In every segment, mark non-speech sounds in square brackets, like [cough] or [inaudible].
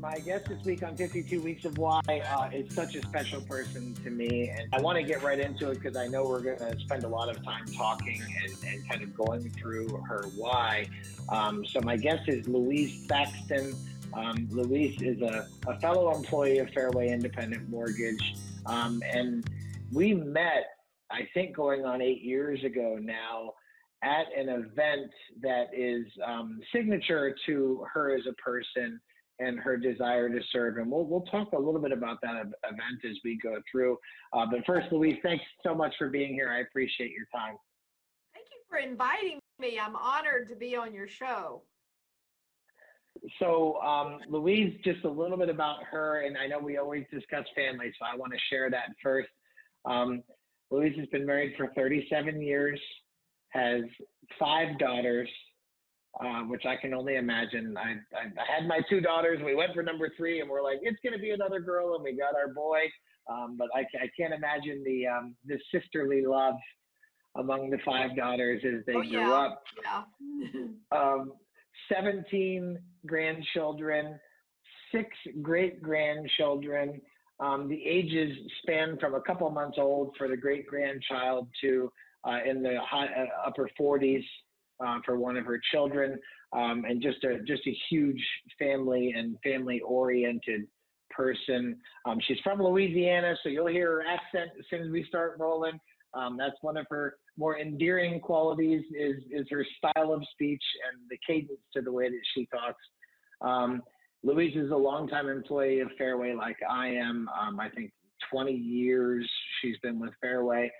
My guest this week on 52 Weeks of Why uh, is such a special person to me. And I want to get right into it because I know we're going to spend a lot of time talking and, and kind of going through her why. Um, so, my guest is Louise Thaxton. Um, Louise is a, a, fellow employee of Fairway Independent Mortgage. Um, and we met, I think, going on eight years ago now at an event that is um, signature to her as a person and her desire to serve. And we'll, we'll talk a little bit about that event as we go through. Uh, but first, Louise, thanks so much for being here. I appreciate your time. Thank you for inviting me. I'm honored to be on your show. So, um, Louise, just a little bit about her, and I know we always discuss family, so I want to share that first. Um, Louise has been married for 37 years, has five daughters, um, which I can only imagine. I, I, I, had my two daughters. We went for number three, and we're like, it's going to be another girl, and we got our boy. Um, but I, I can't imagine the um, the sisterly love among the five daughters as they oh, grew up. Yeah. [laughs] um, 17 grandchildren, six great grandchildren. Um, the ages span from a couple months old for the great grandchild to uh, in the high, uh, upper 40s uh, for one of her children, um, and just a just a huge family and family oriented person. Um, she's from Louisiana, so you'll hear her accent as soon as we start rolling. Um, that's one of her more endearing qualities is is her style of speech and the cadence to the way that she talks. Um, Louise is a longtime employee of Fairway, like I am. Um, I think 20 years she's been with Fairway,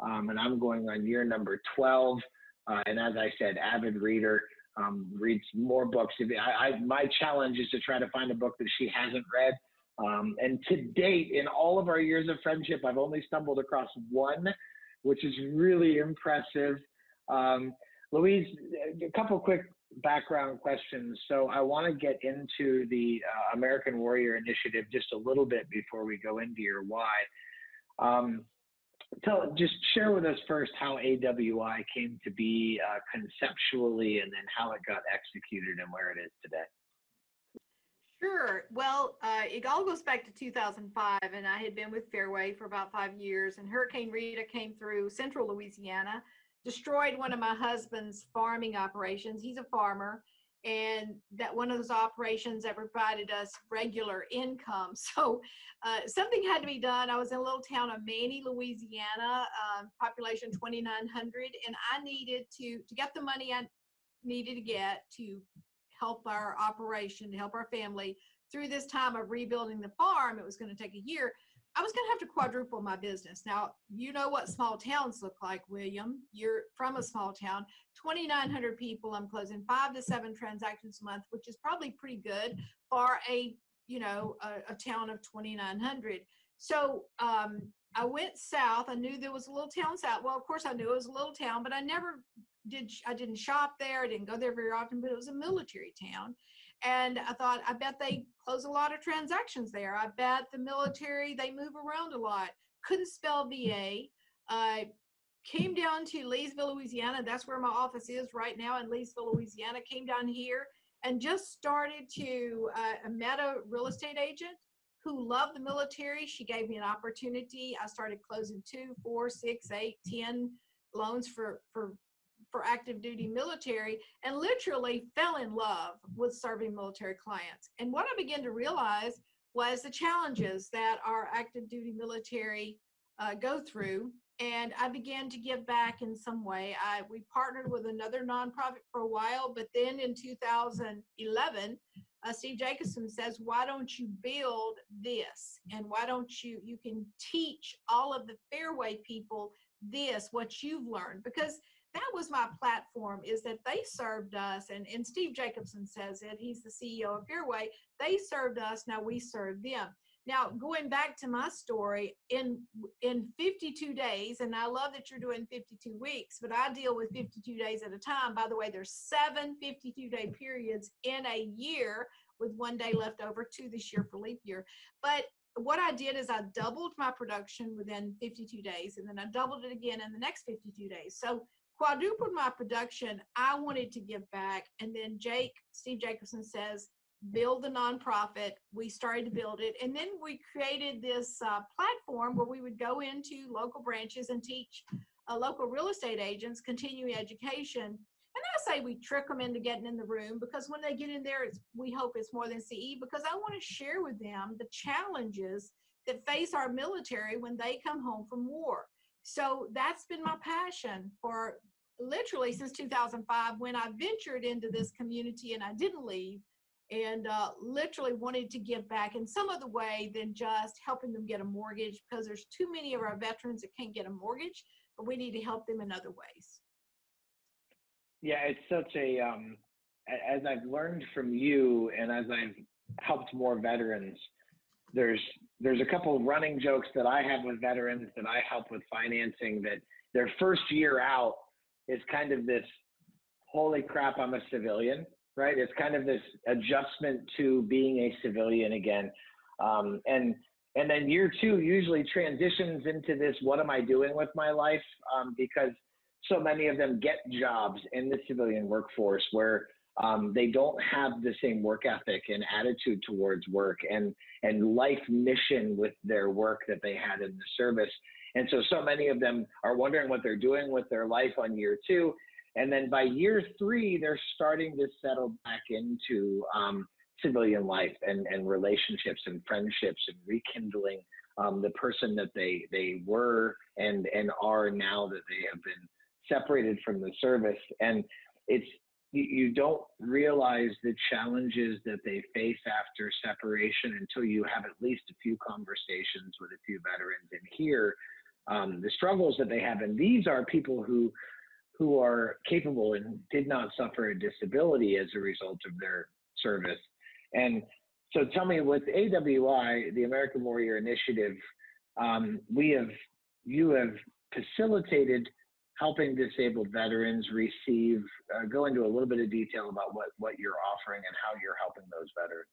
um, and I'm going on year number 12. Uh, and as I said, avid reader, um, reads more books. I, I, my challenge is to try to find a book that she hasn't read. Um, and to date, in all of our years of friendship, I've only stumbled across one, which is really impressive. Um, Louise, a couple quick background questions. So I want to get into the uh, American Warrior Initiative just a little bit before we go into your why. Um, tell just share with us first how AWI came to be uh, conceptually, and then how it got executed and where it is today. Sure. Well, uh, it all goes back to 2005, and I had been with Fairway for about five years, and Hurricane Rita came through central Louisiana, destroyed one of my husband's farming operations. He's a farmer, and that one of those operations that provided us regular income. [laughs] So uh, something had to be done. I was in a little town of Many, Louisiana, uh, population 2,900, and I needed to to get the money I needed to get to help our operation, to help our family through this time of rebuilding the farm. It was going to take a year. I was going to have to quadruple my business. Now, you know what small towns look like, William. You're from a small town, 2,900 people. I'm closing five to seven transactions a month, which is probably pretty good for a, you know, a, a town of 2,900. So um, I went south. I knew there was a little town south. Well, of course, I knew it was a little town, but I never did. I didn't shop there. I didn't go there very often. But it was a military town, and I thought, I bet they close a lot of transactions there. I bet the military, they move around a lot. Couldn't spell VA. I came down to Leesville, Louisiana. That's where my office is right now in Leesville, Louisiana. Came down here and just started to, uh, met a real estate agent who loved the military. She gave me an opportunity. I started closing two, four, six, eight, ten loans for for for active duty military and literally fell in love with serving military clients. And what I began to realize was the challenges that our active duty military uh, go through. And I began to give back in some way. I, we partnered with another nonprofit for a while, but then in 2011, uh, Steve Jacobson says, "Why don't you build this? And why don't you you can teach all of the Fairway people this what you've learned because." That was my platform is that they served us and, and steve jacobson says it he's the ceo of fairway they served us now we serve them. Now going back to my story in in 52 days and i love that you're doing 52 weeks but i deal with 52 days at a time. By the way there's seven 52 day periods in a year with one day left over two this year for leap year. But what I did is I doubled my production within 52 days and then I doubled it again in the next 52 days. So quadrupled my production. I wanted to give back. And then Jake, Steve Jacobson says, build the nonprofit. We started to build it. And then we created this uh, platform where we would go into local branches and teach uh, local real estate agents continuing education. And I say we trick them into getting in the room because when they get in there, we hope it's more than CE because I want to share with them the challenges that face our military when they come home from war. So that's been my passion for literally since 2005 when I ventured into this community and I didn't leave and uh, literally wanted to give back in some other way than just helping them get a mortgage because there's too many of our veterans that can't get a mortgage, but we need to help them in other ways. Yeah, it's such a, um, as I've learned from you and as I've helped more veterans, there's there's a couple of running jokes that I have with veterans that I help with financing that their first year out is kind of this holy crap, I'm a civilian, right? It's kind of this adjustment to being a civilian again. Um, and and then year two usually transitions into this what am I doing with my life? Um, because so many of them get jobs in the civilian workforce where um, they don't have the same work ethic and attitude towards work and and life mission with their work that they had in the service. And so so many of them are wondering what they're doing with their life on year two. And then by year three, they're starting to settle back into um, civilian life and, and relationships and friendships and rekindling um, the person that they they were and and are now that they have been separated from the service. And it's you don't realize the challenges that they face after separation until you have at least a few conversations with a few veterans and hear um, the struggles that they have. And these are people who who are capable and did not suffer a disability as a result of their service. And so, tell me, with AWI, the American Warrior Initiative, um, we have you have facilitated helping disabled veterans receive, uh, go into a little bit of detail about what, what you're offering and how you're helping those veterans.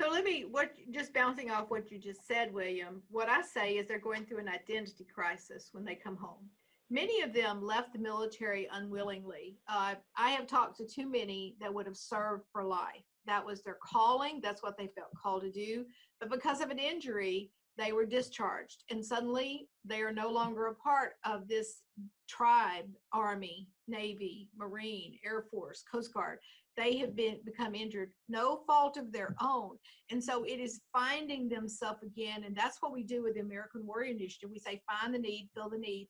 So let me, what just bouncing off what you just said, William, what I say is they're going through an identity crisis when they come home. Many of them left the military unwillingly. Uh, I have talked to too many that would have served for life. That was their calling. That's what they felt called to do. But because of an injury, they were discharged and suddenly they are no longer a part of this tribe army navy marine air force coast guard. They have been become injured. No fault of their own. And so it is finding themselves again and that's what we do with the american warrior initiative. We say find the need fill the need.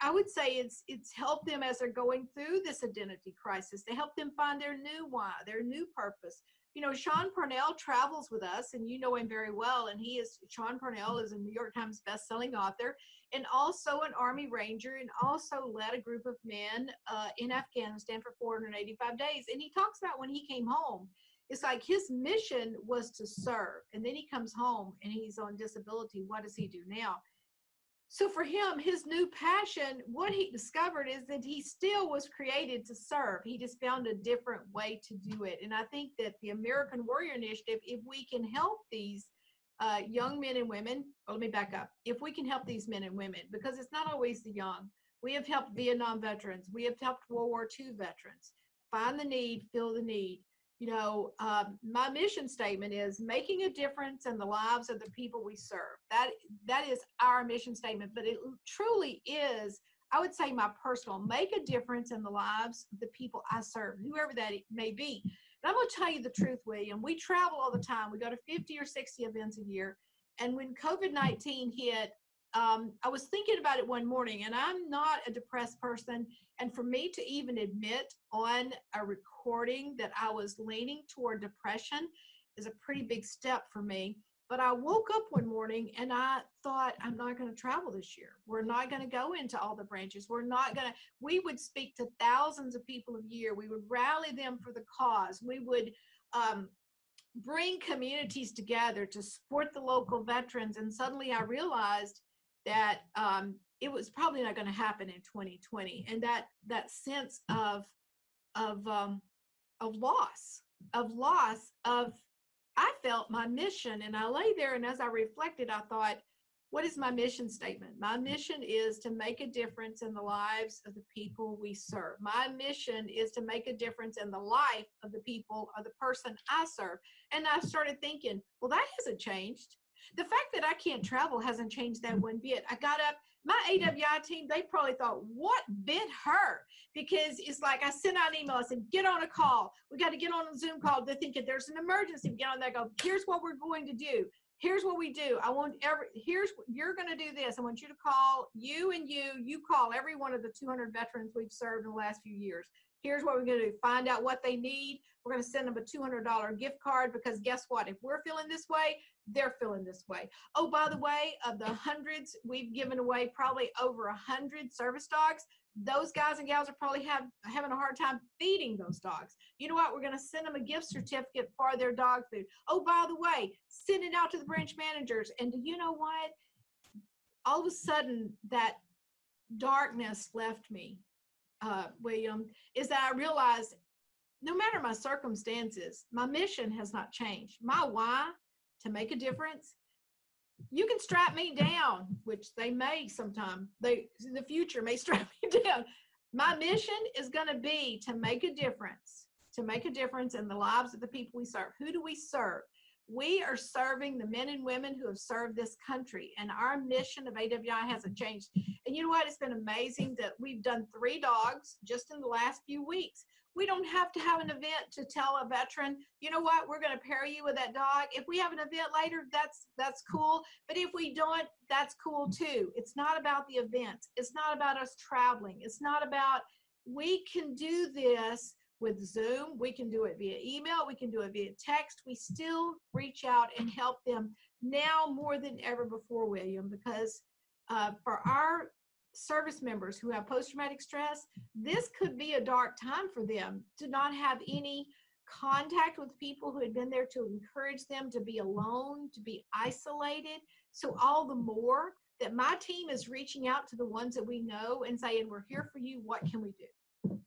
I would say it's it's helped them as they're going through this identity crisis. To help them find their new why their new purpose you know, Sean Parnell travels with us, and you know him very well. And he is Sean Parnell is a New York Times best-selling author, and also an Army Ranger, and also led a group of men uh, in Afghanistan for 485 days. And he talks about when he came home, it's like his mission was to serve, and then he comes home and he's on disability. What does he do now? So for him, his new passion, what he discovered is that he still was created to serve. He just found a different way to do it. And I think that the American Warrior Initiative, if we can help these uh, young men and women, well, let me back up. If we can help these men and women, because it's not always the young. We have helped Vietnam veterans. We have helped World War II veterans. Find the need, fill the need you know, um, my mission statement is making a difference in the lives of the people we serve. That that is our mission statement, but it truly is. I would say my personal make a difference in the lives of the people I serve, whoever that may be. And I'm going to tell you the truth, William. We travel all the time. We go to 50 or 60 events a year. And when COVID 19 hit, um, I was thinking about it one morning, and I'm not a depressed person. And for me to even admit on a recording that I was leaning toward depression is a pretty big step for me. But I woke up one morning and I thought, I'm not going to travel this year. We're not going to go into all the branches. We're not going to, we would speak to thousands of people a year. We would rally them for the cause. We would um, bring communities together to support the local veterans. And suddenly I realized that um, it was probably not going to happen in 2020 and that that sense of of um, of loss of loss of i felt my mission and i lay there and as i reflected i thought what is my mission statement? My mission is to make a difference in the lives of the people we serve. My mission is to make a difference in the life of the people or the person I serve. And I started thinking, well, that hasn't changed. The fact that I can't travel hasn't changed that one bit. I got up, my AWI team, they probably thought, what bit her? Because it's like I sent out an email, I said, get on a call. We got to get on a Zoom call. They're thinking there's an emergency. We get on there, go, here's what we're going to do here's what we do. I want every, here's, you're going to do this. I want you to call you and you, you call every one of the 200 veterans we've served in the last few years. Here's what we're going to do. Find out what they need. We're going to send them a $200 gift card because guess what? If we're feeling this way, they're feeling this way. Oh, by the way, of the hundreds, we've given away probably over a hundred service dogs those guys and gals are probably have having a hard time feeding those dogs. You know what? We're going to send them a gift certificate for their dog food. Oh, by the way, send it out to the branch managers. And do you know what? All of a sudden, that darkness left me, uh, William, is that I realized no matter my circumstances, my mission has not changed. My why to make a difference you can strap me down, which they may sometime. They in the future may [laughs] strap me down. My mission is going to be to make a difference, to make a difference in the lives of the people we serve. Who do we serve? We are serving the men and women who have served this country, and our mission of AWI hasn't changed. And you know what? It's been amazing that we've done three dogs just in the last few weeks. We don't have to have an event to tell a veteran you know what? We're going to pair you with that dog. If we have an event later that's that's cool. But if we don't that's cool too. It's not about the events. It's not about us traveling. It's not about we can do this with zoom we can do it via email we can do it via text we still reach out and help them now more than ever before william because uh, for our service members who have post-traumatic stress, this could be a dark time for them to not have any contact with people who had been there to encourage them to be alone, to be isolated. So all the more that my team is reaching out to the ones that we know and saying, we're here for you. What can we do?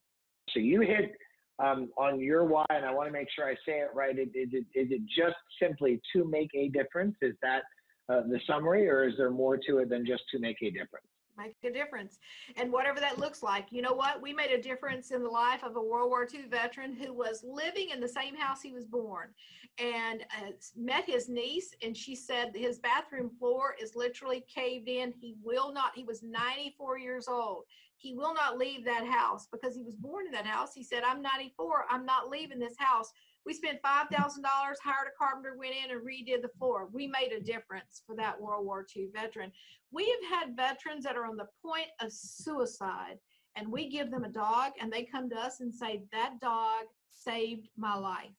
So you hit um, on your why, and I want to make sure I say it right. Is, it, is it just simply to make a difference? Is that uh, the summary, or is there more to it than just to make a difference? Make a difference. And whatever that looks like, you know what? We made a difference in the life of a World War II veteran who was living in the same house he was born and uh, met his niece. And she said his bathroom floor is literally caved in. He will not, he was 94 years old. He will not leave that house because he was born in that house. He said, I'm 94. I'm not leaving this house we spent $5,000, hired a carpenter, went in and redid the floor. We made a difference for that World War II veteran. We have had veterans that are on the point of suicide, and we give them a dog, and they come to us and say, That dog saved my life.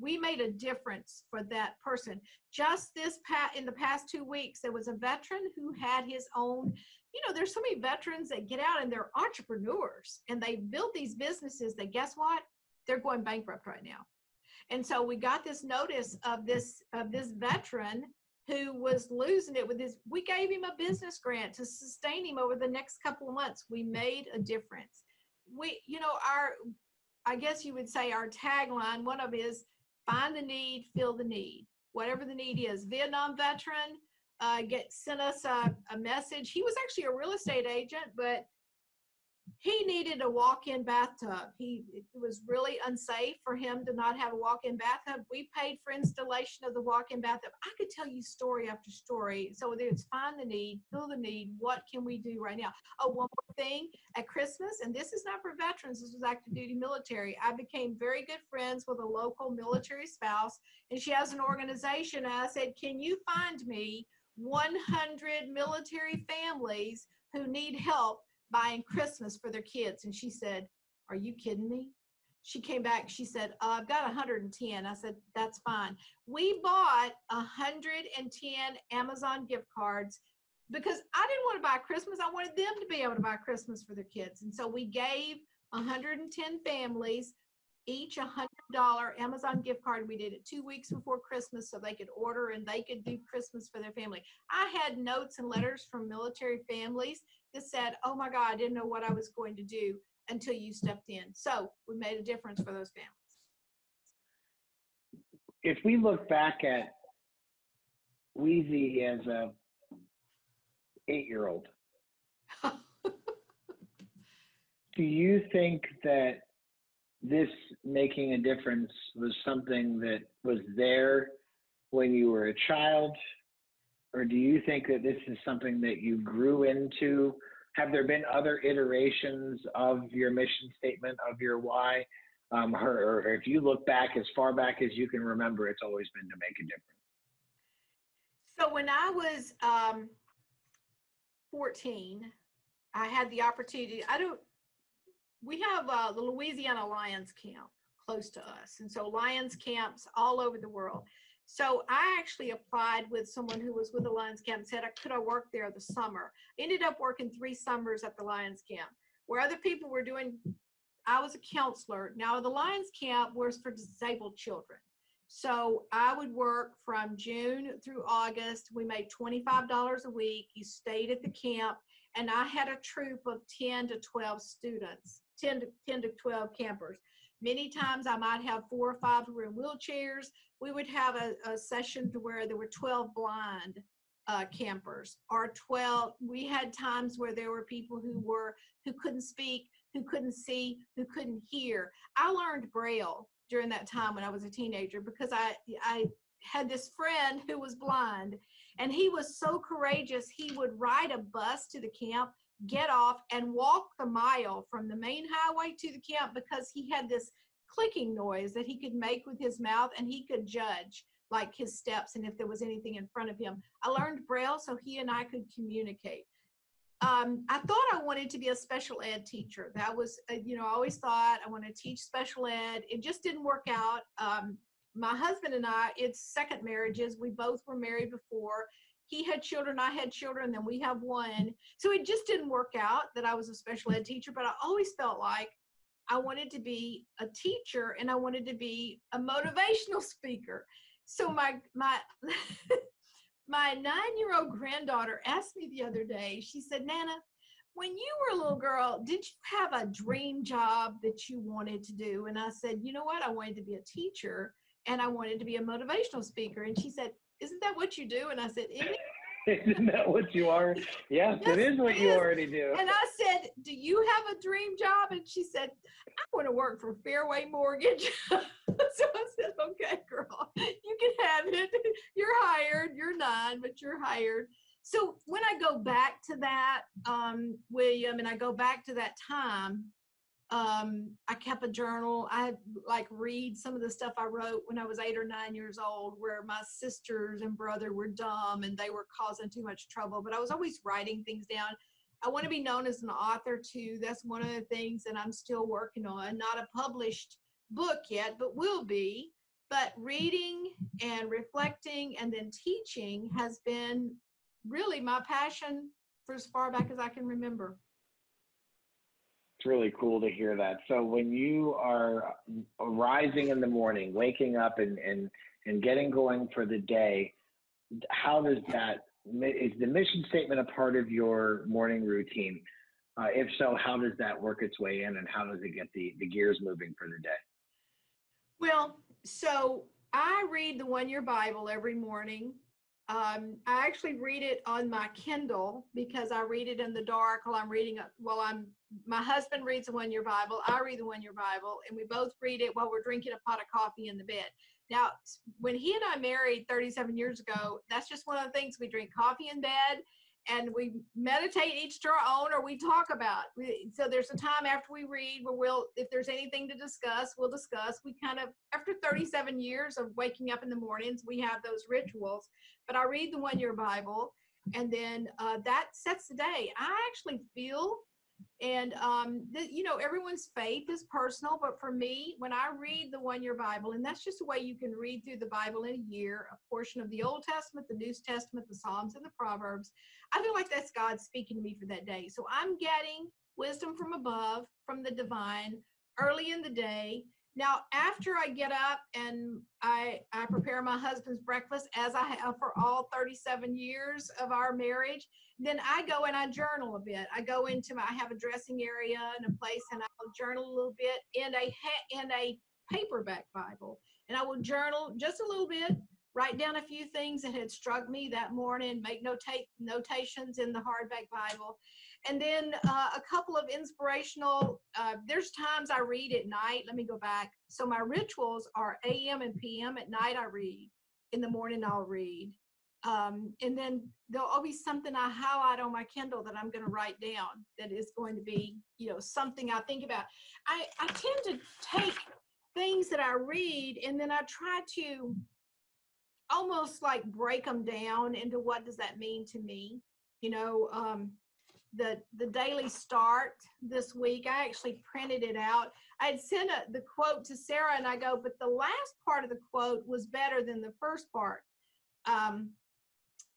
We made a difference for that person. Just this past, in the past two weeks, there was a veteran who had his own you know, there's so many veterans that get out and they're entrepreneurs and they built these businesses that guess what? They're going bankrupt right now. And so we got this notice of this of this veteran who was losing it with his we gave him a business grant to sustain him over the next couple of months. We made a difference. We you know our I guess you would say our tagline one of is find the need, fill the need. Whatever the need is. Vietnam veteran uh, get sent us a, a message. He was actually a real estate agent, but he needed a walk-in bathtub. He it was really unsafe for him to not have a walk-in bathtub. We paid for installation of the walk-in bathtub. I could tell you story after story. So it's find the need, fill the need. What can we do right now? Oh, one more thing at Christmas, and this is not for veterans. This was active duty military. I became very good friends with a local military spouse, and she has an organization. And I said, "Can you find me 100 military families who need help?" Buying Christmas for their kids. And she said, Are you kidding me? She came back, she said, uh, I've got 110. I said, That's fine. We bought 110 Amazon gift cards because I didn't want to buy Christmas. I wanted them to be able to buy Christmas for their kids. And so we gave 110 families each a hundred dollar Amazon gift card. We did it two weeks before Christmas so they could order and they could do Christmas for their family. I had notes and letters from military families that said, Oh my God, I didn't know what I was going to do until you stepped in. So we made a difference for those families. If we look back at Wheezy as a eight year old. [laughs] Do you think that this making a difference was something that was there when you were a child? Or do you think that this is something that you grew into? Have there been other iterations of your mission statement, of your why? Um, or, or if you look back as far back as you can remember, it's always been to make a difference. So when I was um, 14, I had the opportunity. I don't. We have uh, the Louisiana Lions Camp close to us, and so Lions camps all over the world. So I actually applied with someone who was with the Lions Camp and said, could I work there the summer? Ended up working three summers at the Lions Camp, where other people were doing. I was a counselor. Now the Lions Camp was for disabled children. So I would work from June through August. We made $25 a week. You stayed at the camp, and I had a troop of 10 to 12 students, 10 to 10 to 12 campers. Many times I might have four or five who were in wheelchairs. We would have a, a session to where there were 12 blind uh, campers or 12. We had times where there were people who were who couldn't speak, who couldn't see, who couldn't hear. I learned Braille during that time when I was a teenager because I I had this friend who was blind and he was so courageous he would ride a bus to the camp get off and walk the mile from the main highway to the camp because he had this clicking noise that he could make with his mouth and he could judge like his steps and if there was anything in front of him. I learned Braille so he and I could communicate um, I thought I wanted to be a special ed teacher. That was, uh, you know, I always thought I want to teach special ed. It just didn't work out. Um, my husband and I, it's second marriages. We both were married before. He had children, I had children, then we have one. So it just didn't work out that I was a special ed teacher, but I always felt like I wanted to be a teacher and I wanted to be a motivational [laughs] speaker. So my my [laughs] my nine year old granddaughter asked me the other day, she said, Nana, when you were a little girl, did you have a dream job that you wanted to do? And I said, you know what? I wanted to be a teacher and I wanted to be a motivational speaker. And she said, isn't that what you do? And I said, Isn't [laughs] that what you are? Yes, yes it is what you already do. And I said, Do you have a dream job? And she said, I want to work for Fairway Mortgage. [laughs] so I said, Okay, girl, you can have it. You're hired. You're nine, but you're hired. So when I go back to that, um, William, and I go back to that time, um, I kept a journal. I like read some of the stuff I wrote when I was eight or nine years old, where my sisters and brother were dumb and they were causing too much trouble. But I was always writing things down. I want to be known as an author too. That's one of the things that I'm still working on. Not a published book yet, but will be. But reading and reflecting and then teaching has been really my passion for as far back as I can remember it's really cool to hear that. So when you are rising in the morning, waking up and and and getting going for the day, how does that is the mission statement a part of your morning routine? Uh, if so, how does that work its way in, and how does it get the the gears moving for the day? Well, so I read the One Year Bible every morning. Um, I actually read it on my Kindle because I read it in the dark while I'm reading while I'm my husband reads the one year Bible, I read the one year Bible, and we both read it while we're drinking a pot of coffee in the bed. Now, when he and I married 37 years ago, that's just one of the things we drink coffee in bed and we meditate each to our own or we talk about. So there's a time after we read where we'll, if there's anything to discuss, we'll discuss. We kind of, after 37 years of waking up in the mornings, we have those rituals. But I read the one year Bible and then uh, that sets the day. I actually feel and um, the, you know everyone's faith is personal but for me when i read the one year bible and that's just a way you can read through the bible in a year a portion of the old testament the new testament the psalms and the proverbs i feel like that's god speaking to me for that day. So i'm getting wisdom from above from the divine early in the day now, after I get up and I, I prepare my husband's breakfast, as I have for all 37 years of our marriage, then I go and I journal a bit. I go into my, I have a dressing area and a place, and I'll journal a little bit in a in a paperback Bible, and I will journal just a little bit write down a few things that had struck me that morning, make notate notations in the hardback Bible, and then uh, a couple of inspirational. Uh, there's times I read at night. Let me go back. So my rituals are A.M. and P.M. At night I read. In the morning I'll read. Um, and then there'll always be something I highlight on my Kindle that I'm going to write down that is going to be, you know, something I think about. I, I tend to take things that I read and then I try to almost like break them down into what does that mean to me. You know, um, the the daily start this week, I actually printed it out. I had sent a, the quote to Sarah and I go, but the last part of the quote was better than the first part. Um,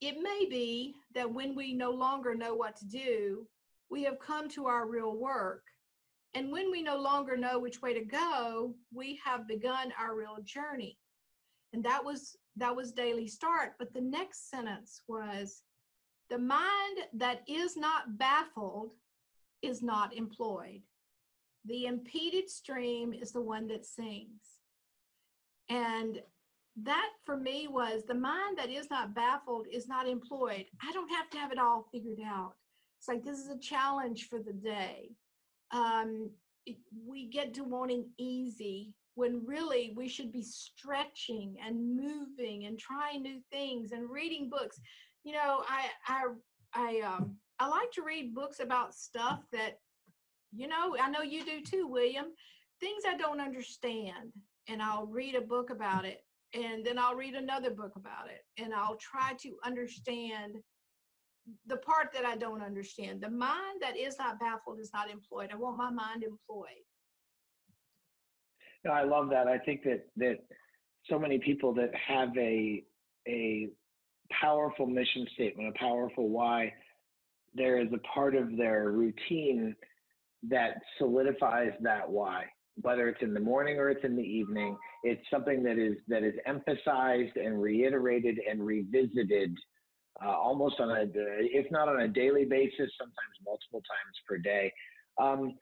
it may be that when we no longer know what to do, we have come to our real work. And when we no longer know which way to go, we have begun our real journey. And that was that was daily start. But the next sentence was the mind that is not baffled is not employed. The impeded stream is the one that sings. And that for me was the mind that is not baffled is not employed. I don't have to have it all figured out. It's like this is a challenge for the day. Um, it, we get to wanting easy when really we should be stretching and moving and trying new things and reading books. You know, I I I um I like to read books about stuff that you know, I know you do too, William. Things I don't understand and I'll read a book about it and then I'll read another book about it and I'll try to understand the part that I don't understand. The mind that is not baffled is not employed. I want my mind employed. No, I love that. I think that that so many people that have a a powerful mission statement, a powerful why, there is a part of their routine that solidifies that why. Whether it's in the morning or it's in the evening, it's something that is that is emphasized and reiterated and revisited uh, almost on a, if not on a daily basis, sometimes multiple times per day. Um,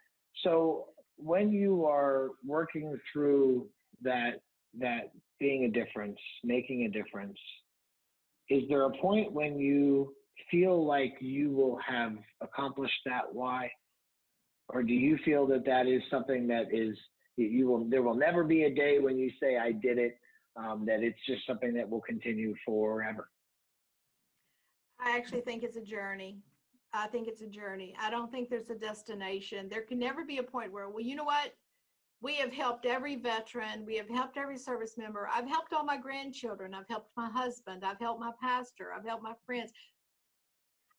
so when you are working through that that being a difference, making a difference, is there a point when you feel like you will have accomplished that why? Or do you feel that that is something that is, you will, there will never be a day when you say, I did it, um, that it's just something that will continue forever? I actually think it's a journey. I think it's a journey. I don't think there's a destination. There can never be a point where, well, you know what? We have helped every veteran. We have helped every service member. I've helped all my grandchildren. I've helped my husband. I've helped my pastor. I've helped my friends.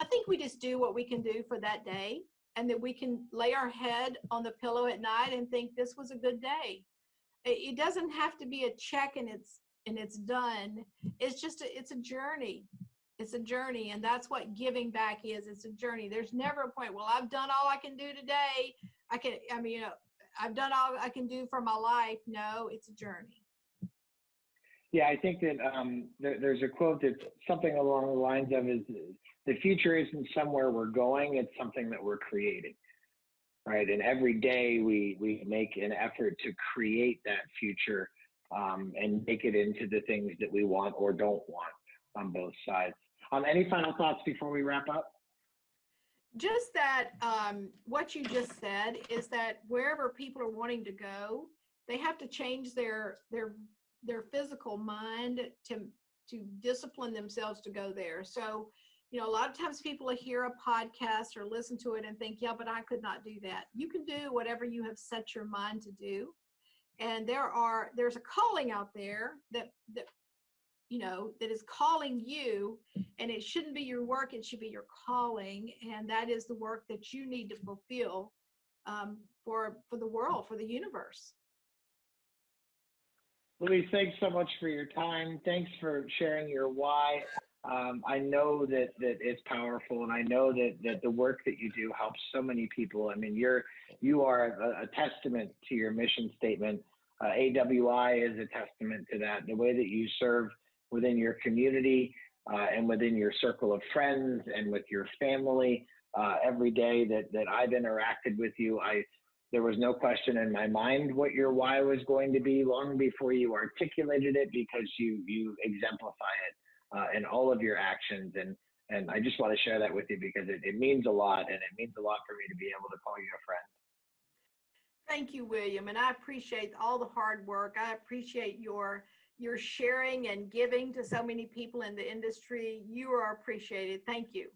I think we just do what we can do for that day and that we can lay our head on the pillow at night and think this was a good day. It doesn't have to be a check and it's and it's done. It's just a, it's a journey it's a journey and that's what giving back is it's a journey. There's never a point well i've done all i can do today. I can i mean you know i've done all i can do for my life. No it's a journey. Yeah i think that um, there, there's a quote that's something along the lines of is the future isn't somewhere we're going it's something that we're creating. Right? And every day we we make an effort to create that future um, and make it into the things that we want or don't want on both sides um, any final thoughts before we wrap up? Just that um, what you just said is that wherever people are wanting to go, they have to change their their their physical mind to to discipline themselves to go there. So, you know, a lot of times people hear a podcast or listen to it and think, yeah, but I could not do that. You can do whatever you have set your mind to do. And there are there's a calling out there that that you know that is calling you and it shouldn't be your work it should be your calling and that is the work that you need to fulfill um, for for the world for the universe. Louise thanks so much for your time. Thanks for sharing your why. Um, i know that that it's powerful and i know that that the work that you do helps so many people. I mean you're you are a, a testament to your mission statement. Uh, awi is a testament to that. The way that you serve within your community uh, and within your circle of friends and with your family uh, every day that, that I've interacted with you. I, There was no question in my mind what your why was going to be long before you articulated it because you you exemplify it uh, in all of your actions and and I just want to share that with you because it, it means a lot and it means a lot for me to be able to call you a friend. Thank you, William, and I appreciate all the hard work. I appreciate your your sharing and giving to so many people in the industry. You are appreciated. Thank you.